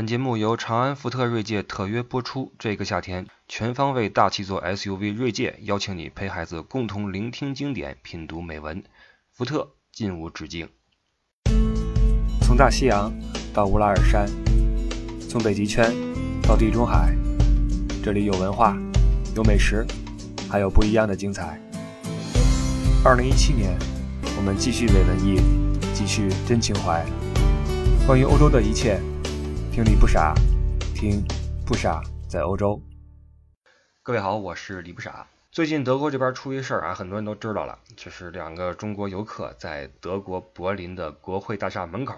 本节目由长安福特锐界特约播出。这个夏天，全方位大气座 SUV 锐界邀请你陪孩子共同聆听经典，品读美文。福特，进无止境。从大西洋到乌拉尔山，从北极圈到地中海，这里有文化，有美食，还有不一样的精彩。二零一七年，我们继续伪文艺，继续真情怀。关于欧洲的一切。听李不傻，听不傻在欧洲。各位好，我是李不傻。最近德国这边出一事儿啊，很多人都知道了，就是两个中国游客在德国柏林的国会大厦门口，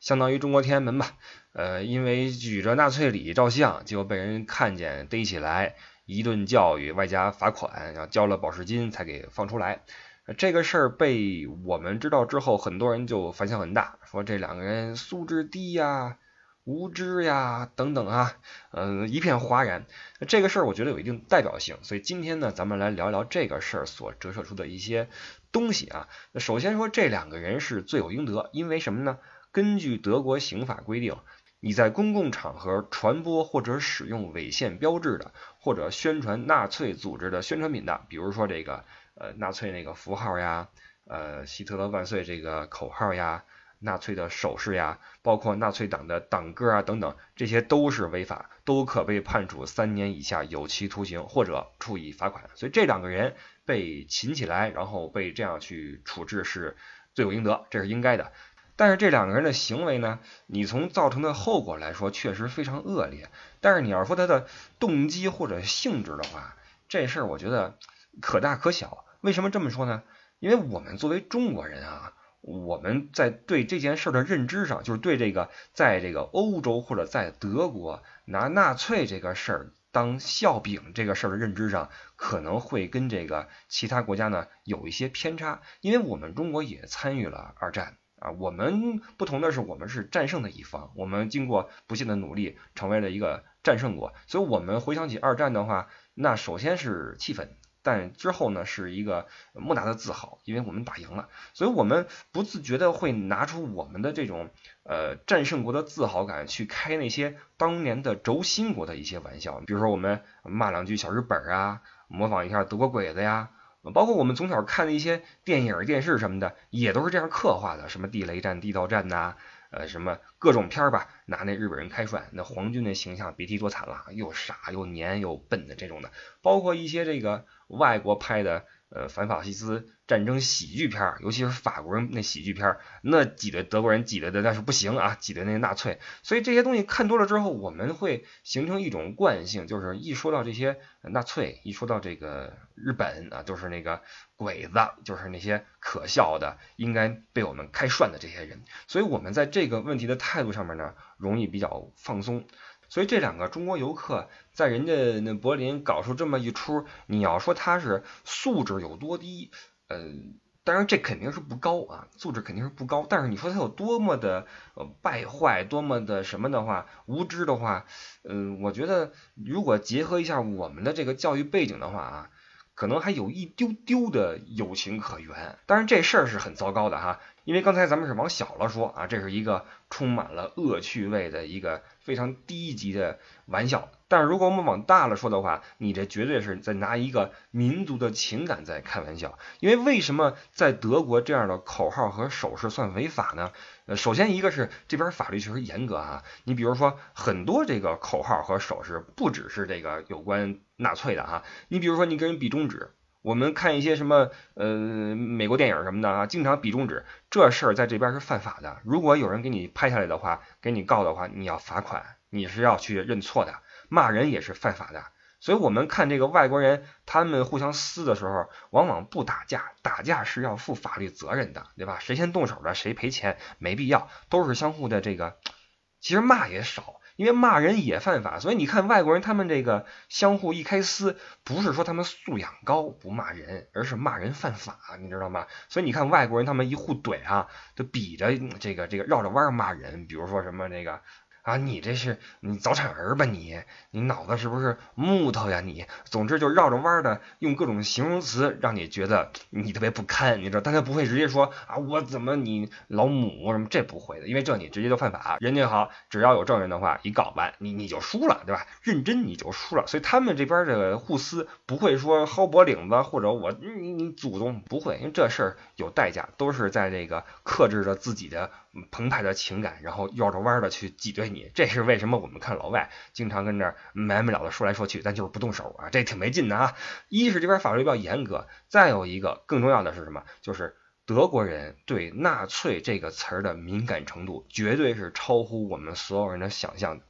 相当于中国天安门吧，呃，因为举着纳粹礼照相，结果被人看见逮起来，一顿教育，外加罚款，然后交了保释金才给放出来。这个事儿被我们知道之后，很多人就反响很大，说这两个人素质低呀。无知呀，等等啊，嗯，一片哗然。这个事儿我觉得有一定代表性，所以今天呢，咱们来聊聊这个事儿所折射出的一些东西啊。首先说，这两个人是罪有应得，因为什么呢？根据德国刑法规定，你在公共场合传播或者使用违宪标志的，或者宣传纳粹组织的宣传品的，比如说这个呃纳粹那个符号呀，呃希特勒万岁这个口号呀。纳粹的首饰呀，包括纳粹党的党歌啊等等，这些都是违法，都可被判处三年以下有期徒刑或者处以罚款。所以这两个人被擒起来，然后被这样去处置是罪有应得，这是应该的。但是这两个人的行为呢，你从造成的后果来说，确实非常恶劣。但是你要说他的动机或者性质的话，这事儿我觉得可大可小。为什么这么说呢？因为我们作为中国人啊。我们在对这件事的认知上，就是对这个在这个欧洲或者在德国拿纳粹这个事儿当笑柄这个事儿的认知上，可能会跟这个其他国家呢有一些偏差。因为我们中国也参与了二战啊，我们不同的是，我们是战胜的一方，我们经过不懈的努力成为了一个战胜国，所以我们回想起二战的话，那首先是气愤。但之后呢，是一个莫大的自豪，因为我们打赢了，所以我们不自觉的会拿出我们的这种呃战胜国的自豪感，去开那些当年的轴心国的一些玩笑，比如说我们骂两句小日本啊，模仿一下德国鬼子呀，包括我们从小看的一些电影、电视什么的，也都是这样刻画的，什么地雷战、地道战呐。呃，什么各种片儿吧，拿那日本人开涮，那皇军的形象别提多惨了，又傻又黏又笨的这种的，包括一些这个外国拍的。呃，反法西斯战争喜剧片，尤其是法国人那喜剧片，那挤兑德国人挤兑的那是不行啊，挤兑那纳粹。所以这些东西看多了之后，我们会形成一种惯性，就是一说到这些纳粹，一说到这个日本啊，都是那个鬼子，就是那些可笑的，应该被我们开涮的这些人。所以我们在这个问题的态度上面呢，容易比较放松。所以这两个中国游客在人家那柏林搞出这么一出，你要说他是素质有多低，呃，当然这肯定是不高啊，素质肯定是不高。但是你说他有多么的呃败坏，多么的什么的话，无知的话，嗯，我觉得如果结合一下我们的这个教育背景的话啊。可能还有一丢丢的友情可原，当然这事儿是很糟糕的哈，因为刚才咱们是往小了说啊，这是一个充满了恶趣味的一个非常低级的玩笑。但是如果我们往大了说的话，你这绝对是在拿一个民族的情感在开玩笑。因为为什么在德国这样的口号和手势算违法呢？呃，首先一个是这边法律确实严格啊，你比如说很多这个口号和手势，不只是这个有关纳粹的哈，你比如说你跟人比中指，我们看一些什么呃美国电影什么的啊，经常比中指，这事儿在这边是犯法的。如果有人给你拍下来的话，给你告的话，你要罚款，你是要去认错的，骂人也是犯法的。所以，我们看这个外国人，他们互相撕的时候，往往不打架，打架是要负法律责任的，对吧？谁先动手的，谁赔钱，没必要，都是相互的这个。其实骂也少，因为骂人也犯法。所以你看外国人，他们这个相互一开撕，不是说他们素养高不骂人，而是骂人犯法，你知道吗？所以你看外国人，他们一互怼啊，就比着这个这个绕着弯骂人，比如说什么那个。啊，你这是你早产儿吧你？你脑子是不是木头呀你？总之就绕着弯的用各种形容词让你觉得你特别不堪，你知道？但他不会直接说啊我怎么你老母什么这不会的，因为这你直接就犯法。人家好，只要有证人的话，一告完你你就输了，对吧？认真你就输了。所以他们这边这个护司不会说薅脖领子或者我你你祖宗不会，因为这事儿有代价，都是在这个克制着自己的澎湃的情感，然后绕着弯的去挤兑你。这是为什么我们看老外经常跟这埋没了的说来说去，但就是不动手啊，这挺没劲的啊。一是这边法律比较严格，再有一个更重要的是什么？就是德国人对纳粹这个词儿的敏感程度，绝对是超乎我们所有人的想象。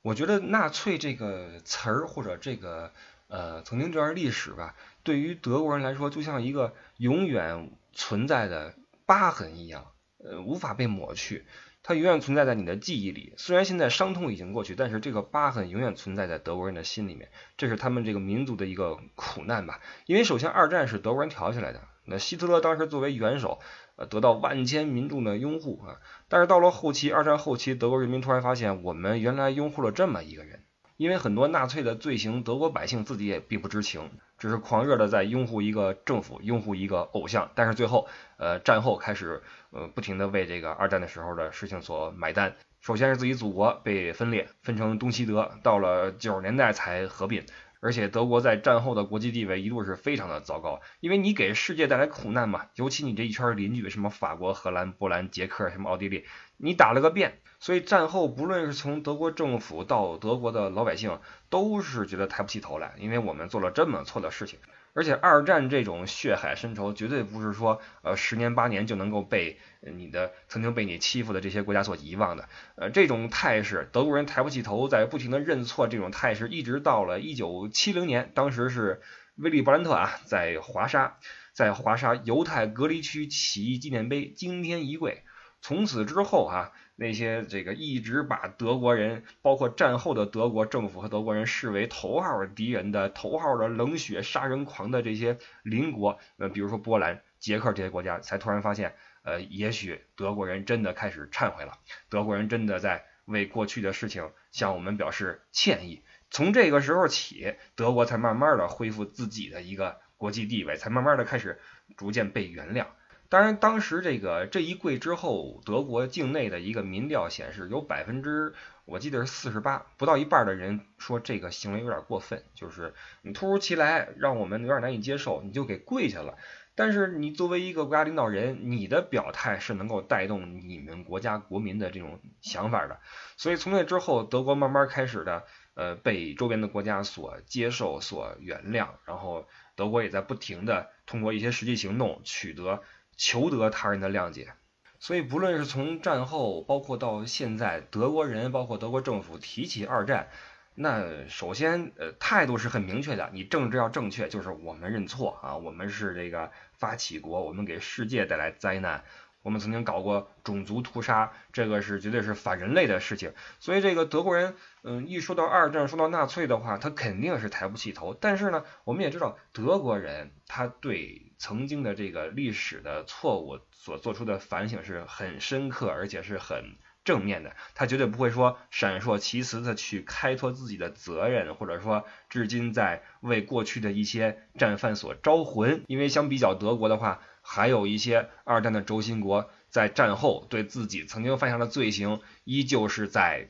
我觉得纳粹这个词儿或者这个呃曾经这段历史吧，对于德国人来说，就像一个永远存在的疤痕一样，呃，无法被抹去。它永远存在在你的记忆里，虽然现在伤痛已经过去，但是这个疤痕永远存在在德国人的心里面，这是他们这个民族的一个苦难吧。因为首先二战是德国人挑起来的，那希特勒当时作为元首，呃，得到万千民众的拥护啊。但是到了后期，二战后期，德国人民突然发现，我们原来拥护了这么一个人。因为很多纳粹的罪行，德国百姓自己也并不知情，只是狂热的在拥护一个政府，拥护一个偶像。但是最后，呃，战后开始，呃，不停的为这个二战的时候的事情所买单。首先是自己祖国被分裂，分成东西德，到了九十年代才合并。而且德国在战后的国际地位一度是非常的糟糕，因为你给世界带来苦难嘛，尤其你这一圈邻居，什么法国、荷兰、波兰、捷克，什么奥地利，你打了个遍。所以战后，不论是从德国政府到德国的老百姓，都是觉得抬不起头来，因为我们做了这么错的事情。而且二战这种血海深仇，绝对不是说呃十年八年就能够被你的曾经被你欺负的这些国家所遗忘的。呃，这种态势，德国人抬不起头，在不停的认错，这种态势一直到了一九七零年，当时是威利·勃兰特啊，在华沙，在华沙犹太隔离区起义纪念碑惊天一跪。从此之后啊，那些这个一直把德国人，包括战后的德国政府和德国人视为头号敌人的、头号的冷血杀人狂的这些邻国，呃，比如说波兰、捷克这些国家，才突然发现，呃，也许德国人真的开始忏悔了，德国人真的在为过去的事情向我们表示歉意。从这个时候起，德国才慢慢的恢复自己的一个国际地位，才慢慢的开始逐渐被原谅。当然，当时这个这一跪之后，德国境内的一个民调显示，有百分之我记得是四十八，不到一半的人说这个行为有点过分，就是你突如其来让我们有点难以接受，你就给跪下了。但是你作为一个国家领导人，你的表态是能够带动你们国家国民的这种想法的。所以从那之后，德国慢慢开始的呃被周边的国家所接受、所原谅，然后德国也在不停的通过一些实际行动取得。求得他人的谅解，所以不论是从战后，包括到现在，德国人包括德国政府提起二战，那首先呃态度是很明确的，你政治要正确，就是我们认错啊，我们是这个发起国，我们给世界带来灾难。我们曾经搞过种族屠杀，这个是绝对是反人类的事情。所以这个德国人，嗯，一说到二战，说到纳粹的话，他肯定是抬不起头。但是呢，我们也知道，德国人他对曾经的这个历史的错误所做出的反省是很深刻，而且是很正面的。他绝对不会说闪烁其词的去开脱自己的责任，或者说至今在为过去的一些战犯所招魂。因为相比较德国的话。还有一些二战的轴心国在战后对自己曾经犯下的罪行，依旧是在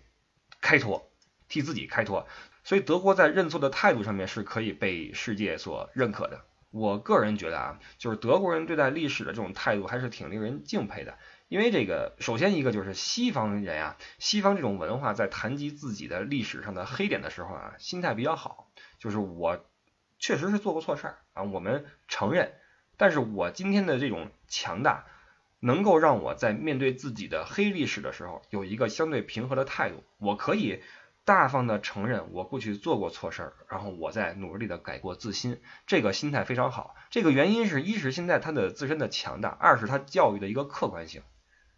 开脱，替自己开脱。所以德国在认错的态度上面是可以被世界所认可的。我个人觉得啊，就是德国人对待历史的这种态度还是挺令人敬佩的。因为这个，首先一个就是西方人啊，西方这种文化在谈及自己的历史上的黑点的时候啊，心态比较好，就是我确实是做过错事儿啊，我们承认。但是我今天的这种强大，能够让我在面对自己的黑历史的时候，有一个相对平和的态度。我可以大方的承认我过去做过错事儿，然后我在努力的改过自新，这个心态非常好。这个原因是一是现在他的自身的强大，二是他教育的一个客观性，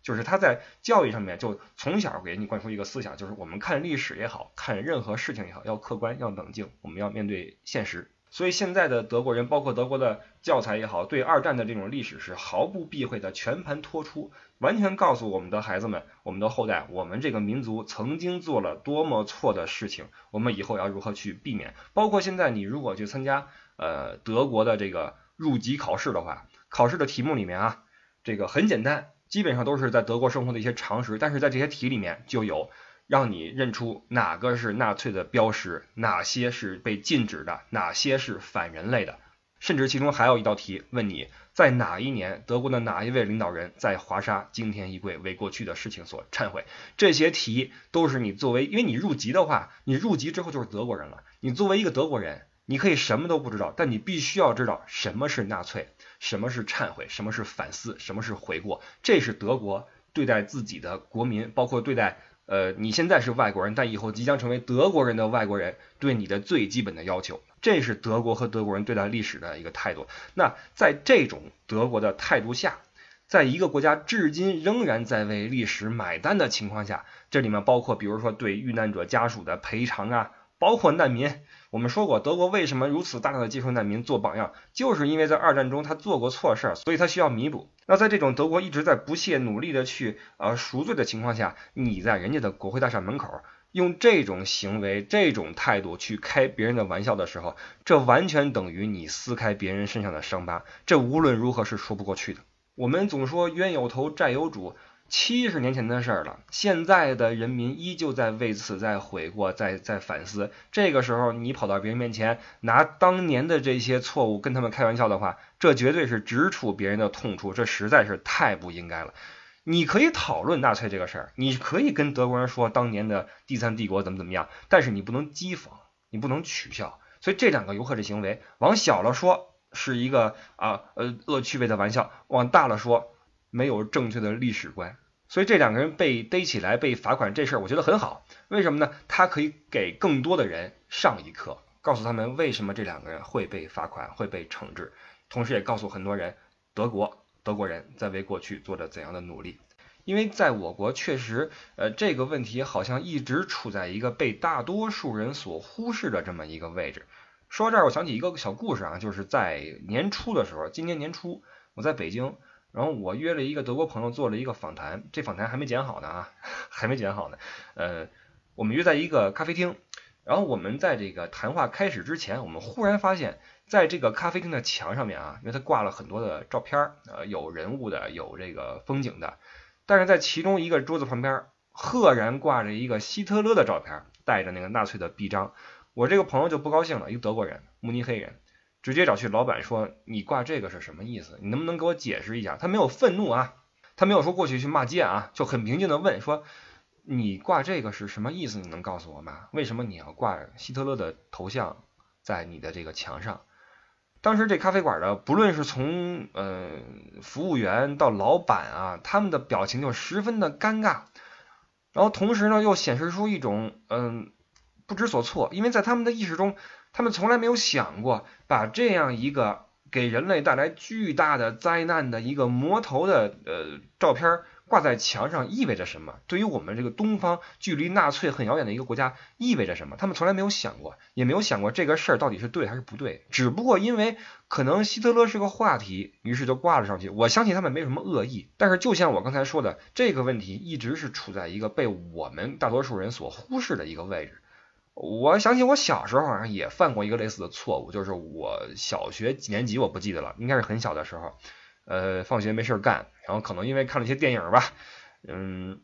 就是他在教育上面就从小给你灌输一个思想，就是我们看历史也好看任何事情也好，要客观要冷静，我们要面对现实。所以现在的德国人，包括德国的教材也好，对二战的这种历史是毫不避讳的全盘托出，完全告诉我们的孩子们、我们的后代，我们这个民族曾经做了多么错的事情，我们以后要如何去避免。包括现在你如果去参加呃德国的这个入籍考试的话，考试的题目里面啊，这个很简单，基本上都是在德国生活的一些常识，但是在这些题里面就有。让你认出哪个是纳粹的标识，哪些是被禁止的，哪些是反人类的，甚至其中还有一道题问你在哪一年德国的哪一位领导人在华沙惊天一跪为过去的事情所忏悔。这些题都是你作为，因为你入籍的话，你入籍之后就是德国人了。你作为一个德国人，你可以什么都不知道，但你必须要知道什么是纳粹，什么是忏悔，什么是反思，什么是悔过。这是德国对待自己的国民，包括对待。呃，你现在是外国人，但以后即将成为德国人的外国人，对你的最基本的要求，这是德国和德国人对待历史的一个态度。那在这种德国的态度下，在一个国家至今仍然在为历史买单的情况下，这里面包括比如说对遇难者家属的赔偿啊。包括难民，我们说过，德国为什么如此大量的接受难民做榜样，就是因为在二战中他做过错事儿，所以他需要弥补。那在这种德国一直在不懈努力的去呃赎罪的情况下，你在人家的国会大厦门口用这种行为、这种态度去开别人的玩笑的时候，这完全等于你撕开别人身上的伤疤，这无论如何是说不过去的。我们总说冤有头债有主。七十年前的事儿了，现在的人民依旧在为此在悔过，在在反思。这个时候，你跑到别人面前拿当年的这些错误跟他们开玩笑的话，这绝对是直触别人的痛处，这实在是太不应该了。你可以讨论纳粹这个事儿，你可以跟德国人说当年的第三帝国怎么怎么样，但是你不能讥讽，你不能取笑。所以这两个游客的行为，往小了说是一个啊呃恶趣味的玩笑，往大了说。没有正确的历史观，所以这两个人被逮起来被罚款这事儿，我觉得很好。为什么呢？他可以给更多的人上一课，告诉他们为什么这两个人会被罚款、会被惩治，同时也告诉很多人德国德国人在为过去做着怎样的努力。因为在我国确实，呃，这个问题好像一直处在一个被大多数人所忽视的这么一个位置。说到这儿，我想起一个小故事啊，就是在年初的时候，今年年初我在北京。然后我约了一个德国朋友做了一个访谈，这访谈还没剪好呢啊，还没剪好呢。呃，我们约在一个咖啡厅，然后我们在这个谈话开始之前，我们忽然发现，在这个咖啡厅的墙上面啊，因为它挂了很多的照片，呃，有人物的，有这个风景的，但是在其中一个桌子旁边，赫然挂着一个希特勒的照片，带着那个纳粹的臂章。我这个朋友就不高兴了，一个德国人，慕尼黑人。直接找去老板说：“你挂这个是什么意思？你能不能给我解释一下？”他没有愤怒啊，他没有说过去去骂街啊，就很平静的问说：“你挂这个是什么意思？你能告诉我吗？为什么你要挂希特勒的头像在你的这个墙上？”当时这咖啡馆的不论是从呃服务员到老板啊，他们的表情就十分的尴尬，然后同时呢又显示出一种嗯不知所措，因为在他们的意识中。他们从来没有想过把这样一个给人类带来巨大的灾难的一个魔头的呃照片挂在墙上意味着什么？对于我们这个东方距离纳粹很遥远的一个国家意味着什么？他们从来没有想过，也没有想过这个事儿到底是对还是不对。只不过因为可能希特勒是个话题，于是就挂了上去。我相信他们没有什么恶意，但是就像我刚才说的，这个问题一直是处在一个被我们大多数人所忽视的一个位置。我想起我小时候好像也犯过一个类似的错误，就是我小学几年级我不记得了，应该是很小的时候，呃，放学没事干，然后可能因为看了一些电影吧，嗯，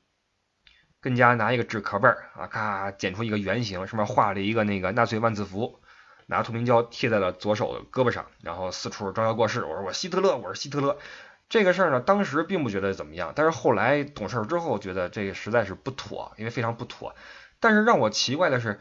跟家拿一个纸壳本儿啊，咔剪出一个圆形，上面画了一个那个纳粹万字符，拿透明胶贴在了左手的胳膊上，然后四处招摇过市，我说我希特勒，我是希特勒。这个事儿呢，当时并不觉得怎么样，但是后来懂事之后觉得这个实在是不妥，因为非常不妥。但是让我奇怪的是。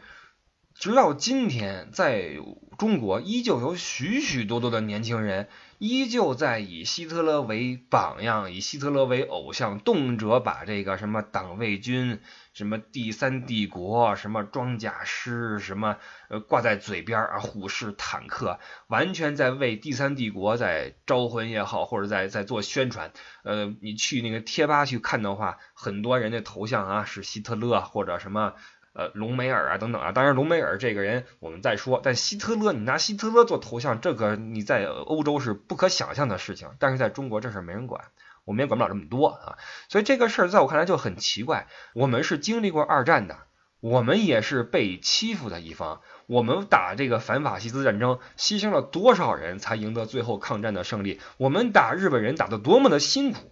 直到今天，在中国依旧有许许多多的年轻人，依旧在以希特勒为榜样，以希特勒为偶像，动辄把这个什么党卫军、什么第三帝国、什么装甲师、什么呃挂在嘴边啊，虎式坦克，完全在为第三帝国在招魂也好，或者在在做宣传。呃，你去那个贴吧去看的话，很多人的头像啊是希特勒或者什么。呃隆美尔啊等等啊。当然隆美尔这个人我们再说，但希特勒你拿希特勒做头像，这个你在欧洲是不可想象的事情，但是在中国这事没人管。我们也管不了这么多啊，所以这个事儿在我看来就很奇怪。我们是经历过二战的，我们也是被欺负的一方。我们打这个反法西斯战争，牺牲了多少人才赢得最后抗战的胜利？我们打日本人打得多么的辛苦，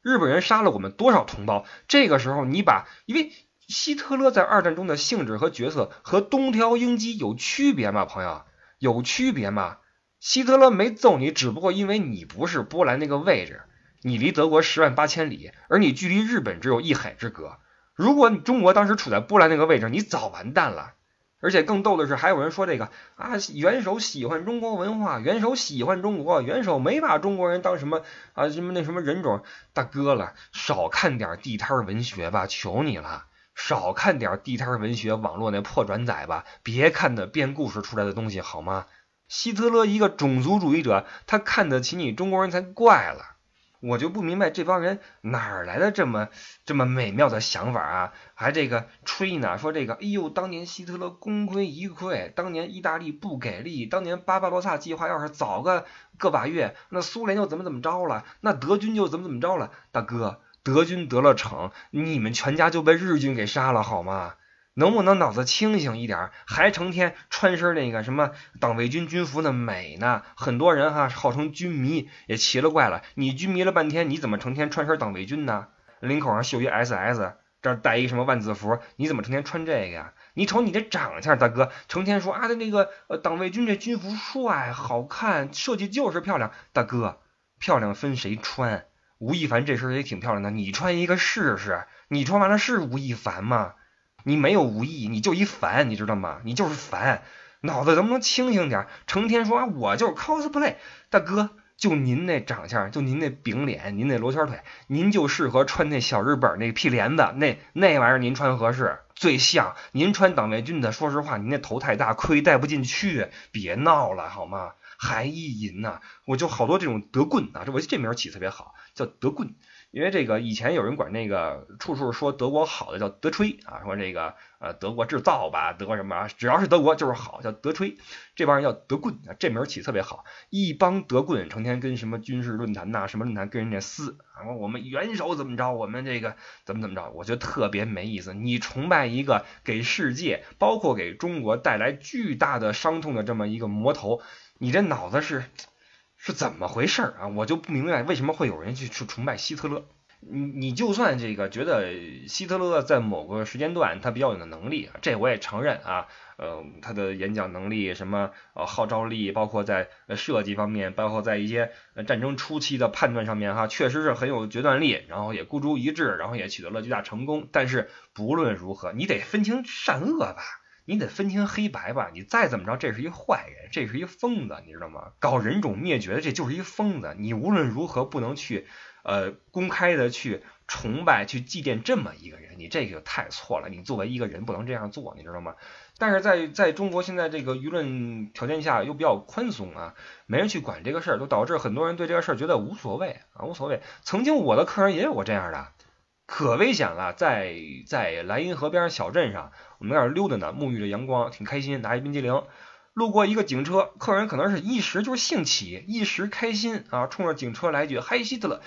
日本人杀了我们多少同胞？这个时候你把，因为希特勒在二战中的性质和角色和东条英机有区别吗？朋友，有区别吗？希特勒没揍你，只不过因为你不是波兰那个位置。你离德国十万八千里，而你距离日本只有一海之隔。如果你中国当时处在波兰那个位置，你早完蛋了。而且更逗的是，还有人说这个啊，元首喜欢中国文化，元首喜欢中国，元首没把中国人当什么啊什么那什么人种。大哥了，少看点地摊文学吧，求你了，少看点地摊文学，网络那破转载吧，别看那编故事出来的东西好吗？希特勒一个种族主义者，他看得起你中国人才怪了。我就不明白这帮人哪儿来的这么这么美妙的想法啊！还这个吹呢，说这个，哎呦，当年希特勒功亏一篑，当年意大利不给力，当年巴巴罗萨计划要是早个个把月，那苏联就怎么怎么着了，那德军就怎么怎么着了。大哥，德军得了逞，你们全家就被日军给杀了，好吗？能不能脑子清醒一点？还成天穿身那个什么党卫军军服的美呢？很多人哈号称军迷也奇了怪了。你军迷了半天，你怎么成天穿身党卫军呢？领口上绣一 SS，这儿带一什么万字符，你怎么成天穿这个呀？你瞅你这长相，大哥成天说啊，那个呃党卫军这军服帅好看，设计就是漂亮。大哥，漂亮分谁穿？吴亦凡这身也挺漂亮的，你穿一个试试？你穿完了是吴亦凡吗？你没有吴亦，你就一烦，你知道吗？你就是烦，脑子能不能清醒点？成天说，我就是 cosplay，大哥，就您那长相，就您那饼脸，您那罗圈腿，您就适合穿那小日本那屁帘子，那那玩意儿您穿合适，最像。您穿党卫军的，说实话，您那头太大，盔戴不进去。别闹了好吗？还意淫呐？我就好多这种德棍啊，这我这名起特别好，叫德棍。因为这个以前有人管那个处处说德国好的叫德吹啊，说这个呃德国制造吧，德国什么啊，只要是德国就是好，叫德吹。这帮人叫德棍啊，这名起特别好。一帮德棍成天跟什么军事论坛呐，什么论坛跟人家撕啊，我们元首怎么着，我们这个怎么怎么着，我觉得特别没意思。你崇拜一个给世界，包括给中国带来巨大的伤痛的这么一个魔头，你这脑子是？是怎么回事啊？我就不明白为什么会有人去去崇拜希特勒。你你就算这个觉得希特勒在某个时间段他比较有能力，这我也承认啊。呃，他的演讲能力、什么呃号召力，包括在设计方面，包括在一些战争初期的判断上面哈，确实是很有决断力，然后也孤注一掷，然后也取得了巨大成功。但是不论如何，你得分清善恶吧。你得分清黑白吧，你再怎么着，这是一坏人，这是一疯子，你知道吗？搞人种灭绝的，这就是一疯子。你无论如何不能去，呃，公开的去崇拜、去祭奠这么一个人，你这个太错了。你作为一个人不能这样做，你知道吗？但是在在中国现在这个舆论条件下又比较宽松啊，没人去管这个事儿，就导致很多人对这个事儿觉得无所谓啊，无所谓。曾经我的客人也有过这样的。可危险了，在在莱茵河边小镇上，我们在那溜达呢，沐浴着阳光，挺开心，拿一冰激凌，路过一个警车，客人可能是一时就是兴起，一时开心啊，冲着警车来一句嗨西特勒。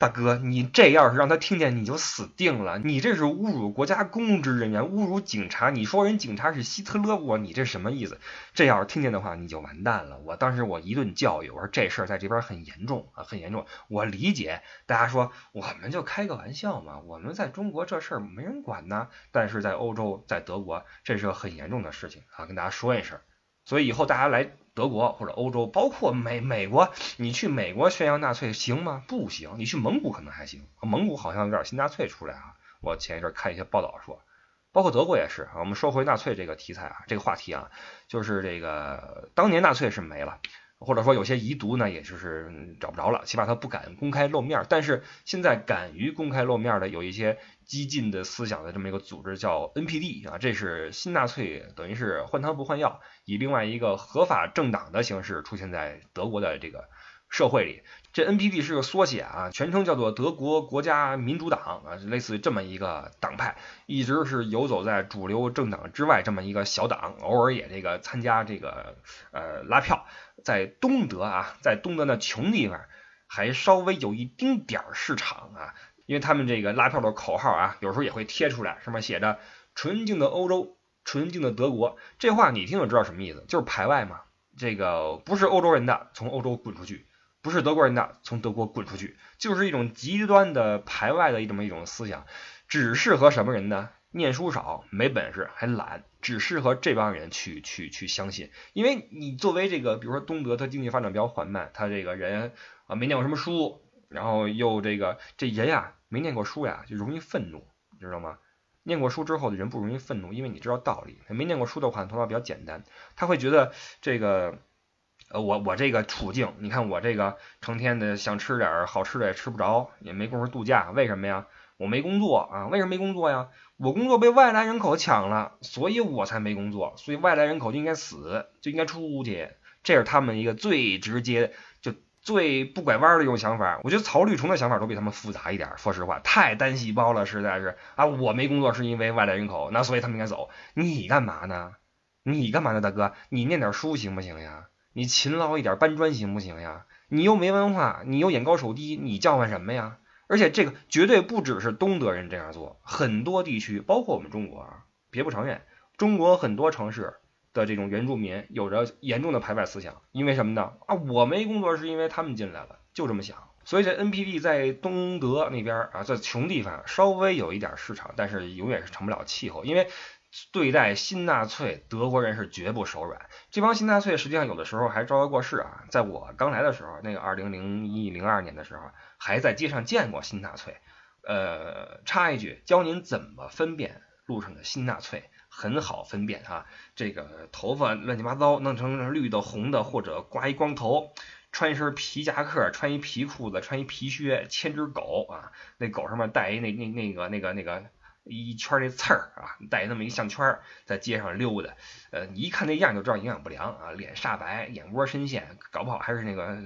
大哥，你这要是让他听见，你就死定了。你这是侮辱国家公职人员，侮辱警察。你说人警察是希特勒，我你这什么意思？这要是听见的话，你就完蛋了。我当时我一顿教育，我说这事儿在这边很严重啊，很严重。我理解大家说，我们就开个玩笑嘛，我们在中国这事儿没人管呢。但是在欧洲，在德国，这是个很严重的事情啊，跟大家说一声。所以以后大家来。德国或者欧洲，包括美美国，你去美国宣扬纳粹行吗？不行。你去蒙古可能还行，蒙古好像有点新纳粹出来啊。我前一阵看一些报道说，包括德国也是啊。我们说回纳粹这个题材啊，这个话题啊，就是这个当年纳粹是没了。或者说有些遗毒呢，也就是找不着了，起码他不敢公开露面。但是现在敢于公开露面的，有一些激进的思想的这么一个组织叫 NPD 啊，这是新纳粹，等于是换汤不换药，以另外一个合法政党的形式出现在德国的这个社会里。这 NPD 是个缩写啊，全称叫做德国国家民主党啊，类似于这么一个党派，一直是游走在主流政党之外这么一个小党，偶尔也这个参加这个呃拉票。在东德啊，在东德那穷地方，还稍微有一丁点儿市场啊，因为他们这个拉票的口号啊，有时候也会贴出来，上面写着“纯净的欧洲，纯净的德国”。这话你听就知道什么意思，就是排外嘛。这个不是欧洲人的，从欧洲滚出去。不是德国人的，从德国滚出去，就是一种极端的排外的一种一种思想，只适合什么人呢？念书少、没本事、还懒，只适合这帮人去去去相信。因为你作为这个，比如说东德，它经济发展比较缓慢，他这个人啊没念过什么书，然后又这个这人呀没念过书呀就容易愤怒，知道吗？念过书之后的人不容易愤怒，因为你知道道理。没念过书的话，头脑比较简单，他会觉得这个。呃，我我这个处境，你看我这个成天的想吃点好吃的也吃不着，也没工夫度假，为什么呀？我没工作啊，为什么没工作呀？我工作被外来人口抢了，所以我才没工作，所以外来人口就应该死，就应该出去，这是他们一个最直接、最不拐弯的一种想法。我觉得曹绿虫的想法都比他们复杂一点，说实话，太单细胞了，实在是啊，我没工作是因为外来人口，那所以他们应该走，你干嘛呢？你干嘛呢，大哥？你念点书行不行呀？你勤劳一点搬砖行不行呀？你又没文化，你又眼高手低，你叫唤什么呀？而且这个绝对不只是东德人这样做，很多地区，包括我们中国啊，别不承认，中国很多城市的这种原住民有着严重的排外思想。因为什么呢？啊，我没工作是因为他们进来了，就这么想。所以这 NPD 在东德那边啊，在穷地方稍微有一点市场，但是永远是成不了气候，因为。对待新纳粹，德国人是绝不手软。这帮新纳粹实际上有的时候还招摇过市啊。在我刚来的时候，那个二零零一零二年的时候，还在街上见过新纳粹。呃，插一句，教您怎么分辨路上的新纳粹，很好分辨哈。这个头发乱七八糟，弄成绿的、红的，或者刮一光头，穿一身皮夹克，穿一皮裤子，穿一皮靴，牵只狗啊，那狗上面带一那那那个那个那个。一圈那刺儿啊，带那么一项圈，在街上溜达，呃，你一看那样就知道营养不良啊，脸煞白，眼窝深陷，搞不好还是那个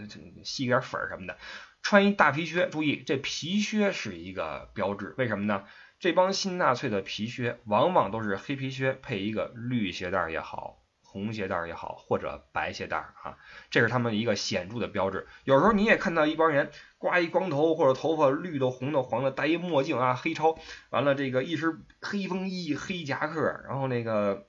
吸点粉什么的。穿一大皮靴，注意这皮靴是一个标志，为什么呢？这帮新纳粹的皮靴往往都是黑皮靴配一个绿鞋带也好。红鞋带也好，或者白鞋带啊，这是他们一个显著的标志。有时候你也看到一帮人刮一光头，或者头发绿的、红的、黄的，戴一墨镜啊，黑超，完了这个一身黑风衣、黑夹克，然后那个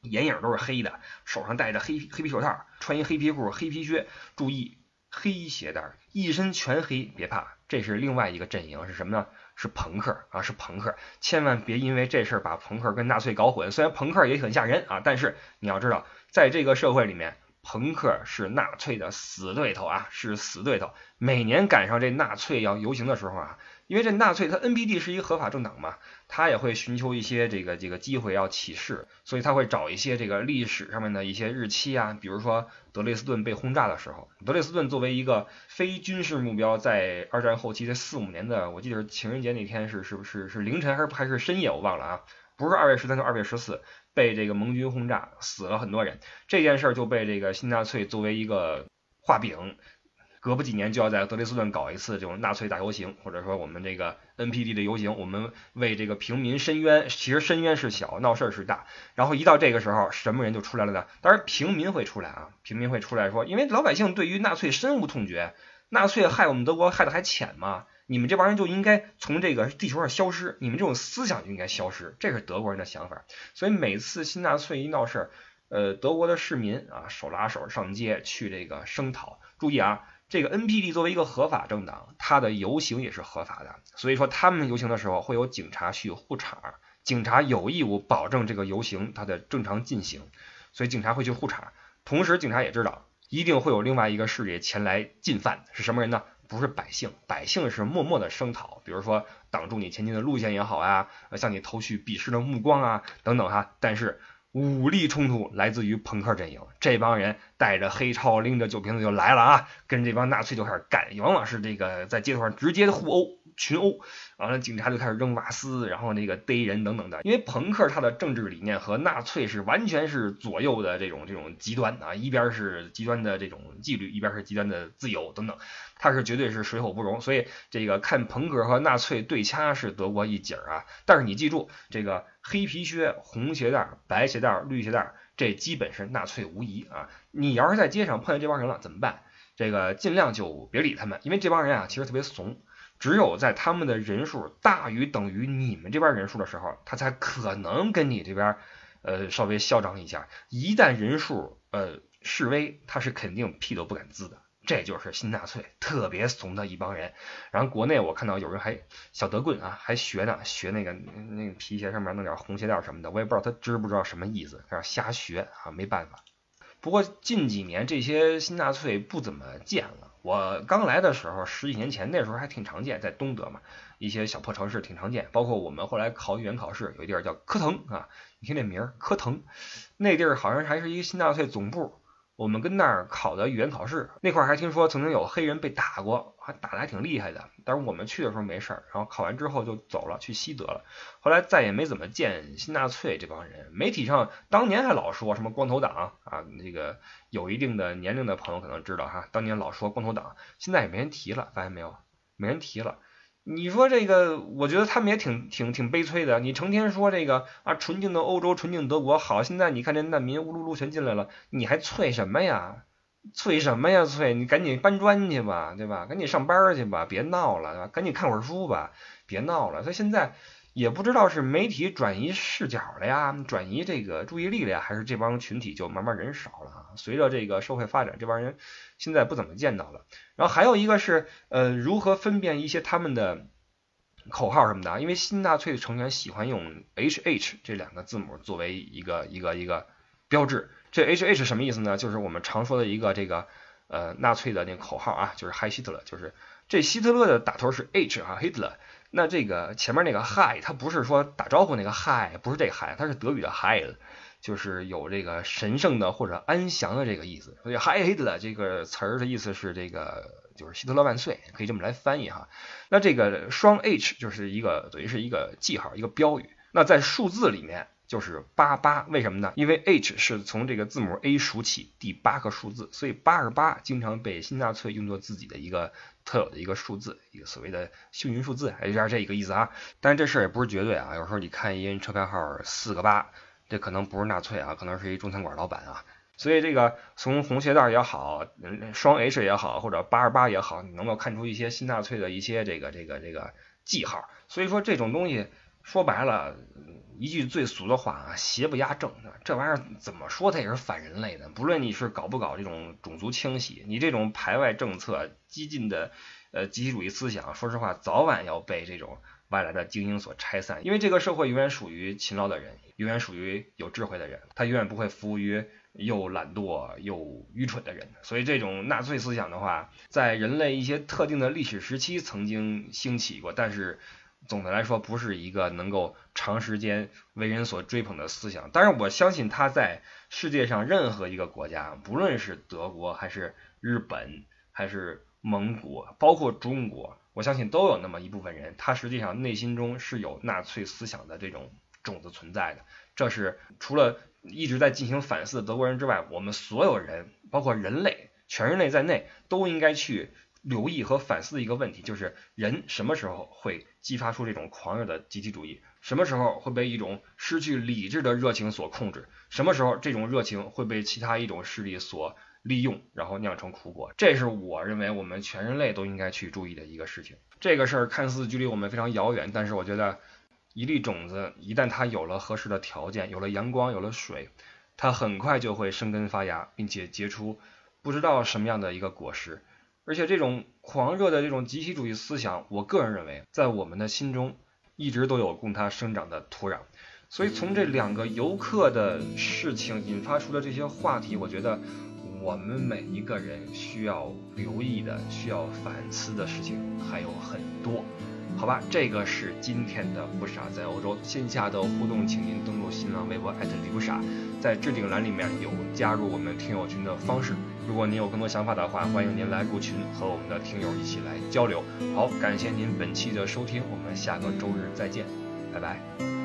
眼影都是黑的，手上戴着黑黑皮手套，穿一黑皮裤、黑皮靴，注意黑鞋带，一身全黑，别怕，这是另外一个阵营，是什么呢？是朋克啊，是朋克，千万别因为这事儿把朋克跟纳粹搞混。虽然朋克也很吓人啊，但是你要知道，在这个社会里面，朋克是纳粹的死对头啊，是死对头。每年赶上这纳粹要游行的时候啊。因为这纳粹他 NPD 是一个合法政党嘛，他也会寻求一些这个这个机会要起事，所以他会找一些这个历史上面的一些日期啊，比如说德累斯顿被轰炸的时候，德累斯顿作为一个非军事目标，在二战后期的四五年的，我记得是情人节那天是是不是是凌晨还是还是深夜我忘了啊，不是二月十三就二月十四被这个盟军轰炸，死了很多人，这件事儿就被这个新纳粹作为一个画饼。隔不几年就要在德累斯顿搞一次这种纳粹大游行，或者说我们这个 NPD 的游行，我们为这个平民申冤。其实申冤是小，闹事儿是大。然后一到这个时候，什么人就出来了呢？当然平民会出来啊，平民会出来说，因为老百姓对于纳粹深恶痛绝，纳粹害我们德国害的还浅嘛，你们这帮人就应该从这个地球上消失，你们这种思想就应该消失，这是德国人的想法。所以每次新纳粹一闹事儿，呃，德国的市民啊手拉手上街去这个声讨。注意啊。这个 NPD 作为一个合法政党，它的游行也是合法的，所以说他们游行的时候会有警察去护场，警察有义务保证这个游行它的正常进行，所以警察会去护场。同时，警察也知道一定会有另外一个势力前来进犯，是什么人呢？不是百姓，百姓是默默的声讨，比如说挡住你前进的路线也好啊，向你投去鄙视的目光啊等等哈。但是武力冲突来自于朋克阵营，这帮人带。着黑超，拎着酒瓶子就来了啊，跟这帮纳粹就开始干，往往是这个在街头上直接的互殴。群殴，完了警察就开始扔瓦斯，然后那个逮人等等的。因为朋克他的政治理念和纳粹是完全是左右的这种这种极端啊，一边是极端的这种纪律，一边是极端的自由等等，他是绝对是水火不容。所以这个看朋克和纳粹对掐是德国一景啊。但是你记住，这个黑皮靴、红鞋带、白鞋带、绿鞋带，这基本是纳粹无疑啊。你要是在街上碰见这帮人了怎么办？这个尽量就别理他们，因为这帮人啊其实特别怂。只有在他们的人数大于等于你们这边人数的时候，他才可能跟你这边，呃，稍微嚣张一下。一旦人数呃示威，他是肯定屁都不敢滋的。这就是新纳粹特别怂的一帮人。然后国内我看到有人还小德棍啊，还学呢，学那个那个皮鞋上面弄点红鞋带什么的，我也不知道他知不知道什么意思，在那瞎学啊，没办法。不过近几年这些新纳粹不怎么见了。我刚来的时候，十几年前那时候还挺常见，在东德嘛，一些小破城市挺常见。包括我们后来考语言考试，有一地儿叫科腾啊，你听这名儿科腾，那地儿好像还是一个新纳粹总部。我们跟那儿考的语言考试，那块儿还听说曾经有黑人被打过，还打的还挺厉害的。但是我们去的时候没事儿，然后考完之后就走了，去西德了。后来再也没怎么见新纳粹这帮人。媒体上当年还老说什么光头党啊，那个有一定的年龄的朋友可能知道哈，当年老说光头党，现在也没人提了，发现没有？没人提了。你说这个，我觉得他们也挺挺挺悲催的。你成天说这个啊，纯净的欧洲，纯净德国好。现在你看这难民乌噜噜全进来了，你还催什么呀？催什么呀？催你赶紧搬砖去吧，对吧？赶紧上班去吧，别闹了，对吧？赶紧看会儿书吧，别闹了。他现在。也不知道是媒体转移视角了呀，转移这个注意力了呀，还是这帮群体就慢慢人少了啊？随着这个社会发展，这帮人现在不怎么见到了。然后还有一个是，呃，如何分辨一些他们的口号什么的啊？因为新纳粹的成员喜欢用 H H 这两个字母作为一个一个一个标志。这 H H 什么意思呢？就是我们常说的一个这个呃纳粹的那个口号啊，就是 Hi Hitler，就是这希特勒的打头是 H 啊，Hitler。那这个前面那个 hi，它不是说打招呼那个 hi，不是这个 hi，它是德语的 hi，就是有这个神圣的或者安详的这个意思。所以 hi h i t l e 这个词儿的意思是这个就是希特勒万岁，可以这么来翻译哈。那这个双 h 就是一个等于是一个记号，一个标语。那在数字里面。就是八八，为什么呢？因为 H 是从这个字母 A 数起第八个数字，所以八十八经常被新纳粹用作自己的一个特有的一个数字，一个所谓的幸运数字，有点这一个意思啊。但是这事儿也不是绝对啊，有时候你看一人车牌号四个八，这可能不是纳粹啊，可能是一中餐馆老板啊。所以这个从红鞋带也好，双 H 也好，或者八十八也好，你能够看出一些新纳粹的一些这个这个这个记号。所以说这种东西说白了。一句最俗的话啊，邪不压正，这玩意儿怎么说它也是反人类的。不论你是搞不搞这种种族清洗，你这种排外政策、激进的呃集体主义思想，说实话，早晚要被这种外来的精英所拆散。因为这个社会永远属于勤劳的人，永远属于有智慧的人，他永远不会服务于又懒惰又愚蠢的人。所以，这种纳粹思想的话，在人类一些特定的历史时期曾经兴起过，但是。总的来说，不是一个能够长时间为人所追捧的思想。但是我相信他在世界上任何一个国家，不论是德国还是日本，还是蒙古，包括中国，我相信都有那么一部分人，他实际上内心中是有纳粹思想的这种种子存在的。这是除了一直在进行反思的德国人之外，我们所有人，包括人类，全人类在内，都应该去。留意和反思一个问题，就是人什么时候会激发出这种狂热的集体主义？什么时候会被一种失去理智的热情所控制？什么时候这种热情会被其他一种势力所利用，然后酿成苦果？这是我认为我们全人类都应该去注意的一个事情。这个事儿看似距离我们非常遥远，但是我觉得一粒种子一旦它有了合适的条件，有了阳光，有了水，它很快就会生根发芽，并且结出不知道什么样的一个果实。而且这种狂热的这种集体主义思想，我个人认为，在我们的心中一直都有供它生长的土壤。所以从这两个游客的事情引发出的这些话题，我觉得我们每一个人需要留意的、需要反思的事情还有很多。好吧，这个是今天的不傻在欧洲线下的互动，请您登录新浪微博李不傻，在置顶栏里面有加入我们听友群的方式。如果您有更多想法的话，欢迎您来入群，和我们的听友一起来交流。好，感谢您本期的收听，我们下个周日再见，拜拜。